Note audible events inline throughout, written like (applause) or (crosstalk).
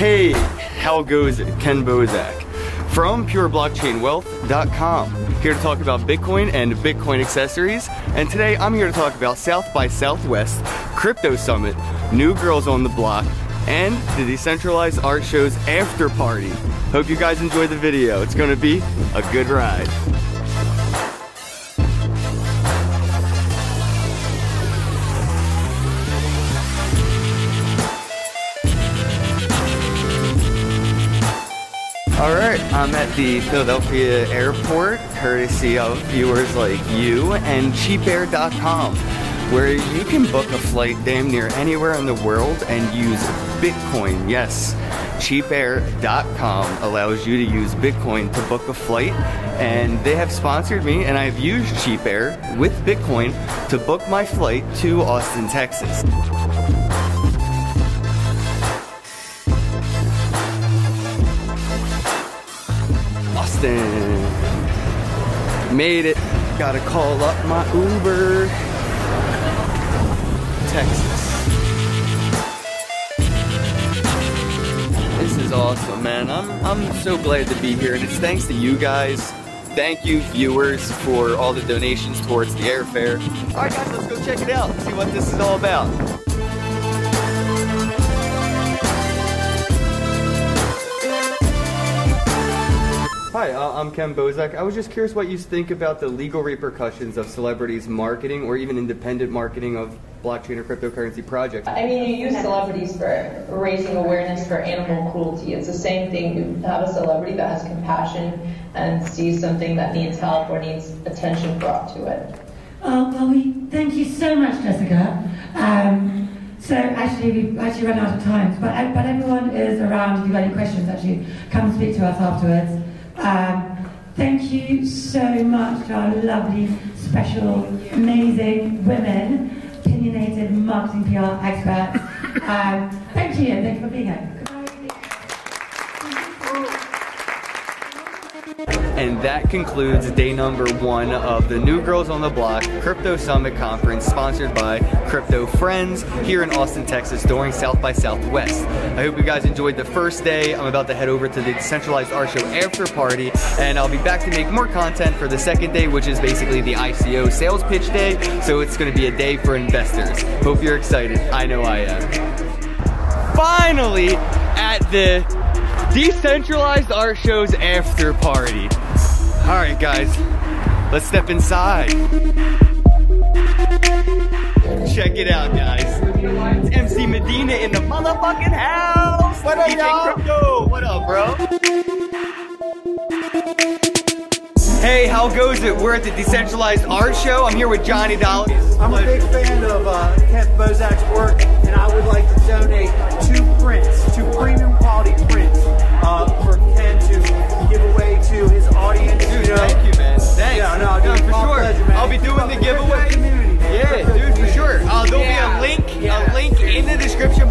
Hey, how goes it? Kenn Bosak from pureblockchainwealth.com. Here to talk about Bitcoin and Bitcoin accessories. And today I'm here to talk about South by Southwest Crypto Summit, New Girls on the Block, and the Decentralized Art Show's after party. Hope you guys enjoy the video. It's gonna be a good ride. I'm um, at the Philadelphia airport, courtesy of viewers like you and cheapair.com, where you can book a flight damn near anywhere in the world and use Bitcoin. Yes, cheapair.com allows you to use Bitcoin to book a flight, and they have sponsored me, and I've used Cheapair with Bitcoin to book my flight to Austin, Texas. Austin. Made it. Gotta call up my Uber. Texas. This is awesome, man. I'm I'm so glad to be here, and it's thanks to you guys. Thank you, viewers, for all the donations towards the airfare. All right, guys, let's go check it out. See what this is all about. Hi, uh, I'm Kenn Bosak. I was just curious what you think about the legal repercussions of celebrities marketing or even independent marketing of blockchain or cryptocurrency projects. I mean, you use celebrities for raising awareness for animal cruelty. It's the same thing. You have a celebrity that has compassion and sees something that needs help or needs attention brought to it. Oh, well, we thank you so much, Jessica. Um, so actually, we've actually run out of time, but but everyone is around. If you've got any questions, actually, come and speak to us afterwards. Um, thank you so much to our lovely, special, amazing women, opinionated marketing PR experts. Um, thank you, and thank you for being here. And that concludes day number one of the New Girls on the Block Crypto Summit Conference, sponsored by Crypto Friends here in Austin, Texas, during South by Southwest. I hope you guys enjoyed the first day. I'm about to head over to the Decentralized Art Show after party, and I'll be back to make more content for the second day, which is basically the ICO sales pitch day. So it's going to be a day for investors. Hope you're excited. I know I am. Finally, at the Decentralized Art Show's after party. All right, guys, let's step inside. Check it out, guys. It's MC Medina in the motherfucking house. What up, DJ y'all? Crypto. What up, bro? Hey, how goes it? We're at the Decentralized Art Show. I'm here with Johnny Dollar. I'm a big fan of uh, Kenn Bosak's work, and I would like to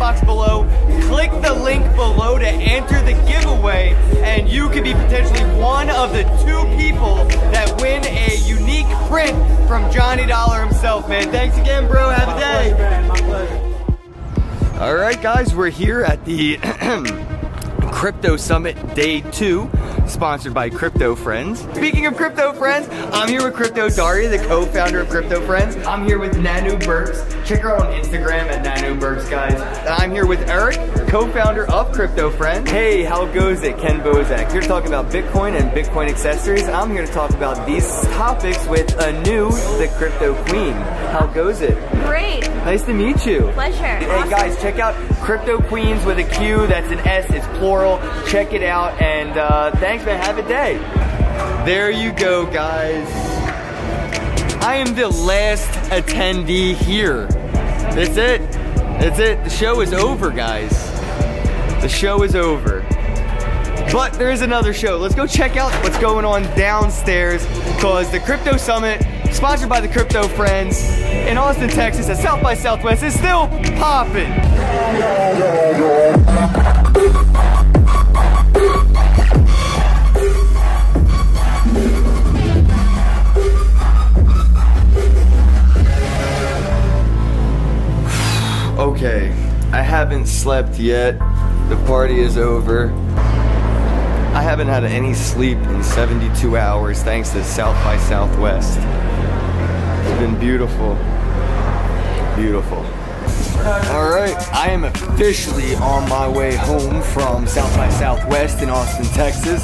box below. Click the link below to enter the giveaway, and you could be potentially one of the two people that win a unique print from Johnny Dollar himself, man. Thanks again, bro. Have a My day. pleasure, man. My pleasure. All right, guys, we're here at the (clears throat) Crypto Summit Day 2, sponsored by Crypto Friends. Speaking of Crypto Friends, I'm here with Crypto Daria, the co-founder of Crypto Friends. I'm here with Nanu Burks. Check her out on Instagram at Nanu Burks, guys. I'm here with Eric, co-founder of Crypto Friends. Hey, how goes it? Kenn Bosak. You're talking about Bitcoin and Bitcoin accessories. I'm here to talk about these topics with Anu, the Crypto Queen. How goes it? Great. Nice to meet you. Pleasure. Hey Awesome. guys, check out Crypto Queens with a Q. That's an S. It's plural. Check it out. And uh, thanks, man. Have a day. There you go, guys. I am the last attendee here. That's it. That's it. The show is over, guys. The show is over. But there is another show. Let's go check out what's going on downstairs because the Crypto Summit, sponsored by the Crypto Friends in Austin, Texas at South by Southwest, is still popping. Okay, I haven't slept yet. The party is over. I haven't had any sleep in 72 hours thanks to South by Southwest. Been beautiful. Beautiful. All right, I am officially on my way home from South by Southwest in Austin, Texas.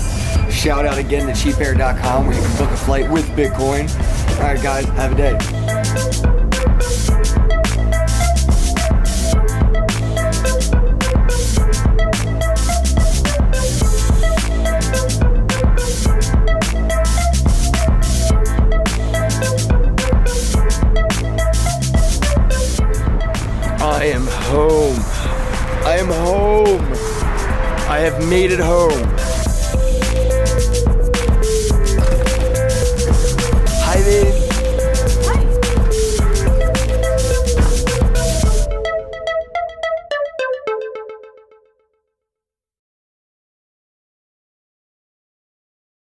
Shout out again to cheapair.com where you can book a flight with Bitcoin. All right, guys, have a day. I am home. I am home. I have made it home.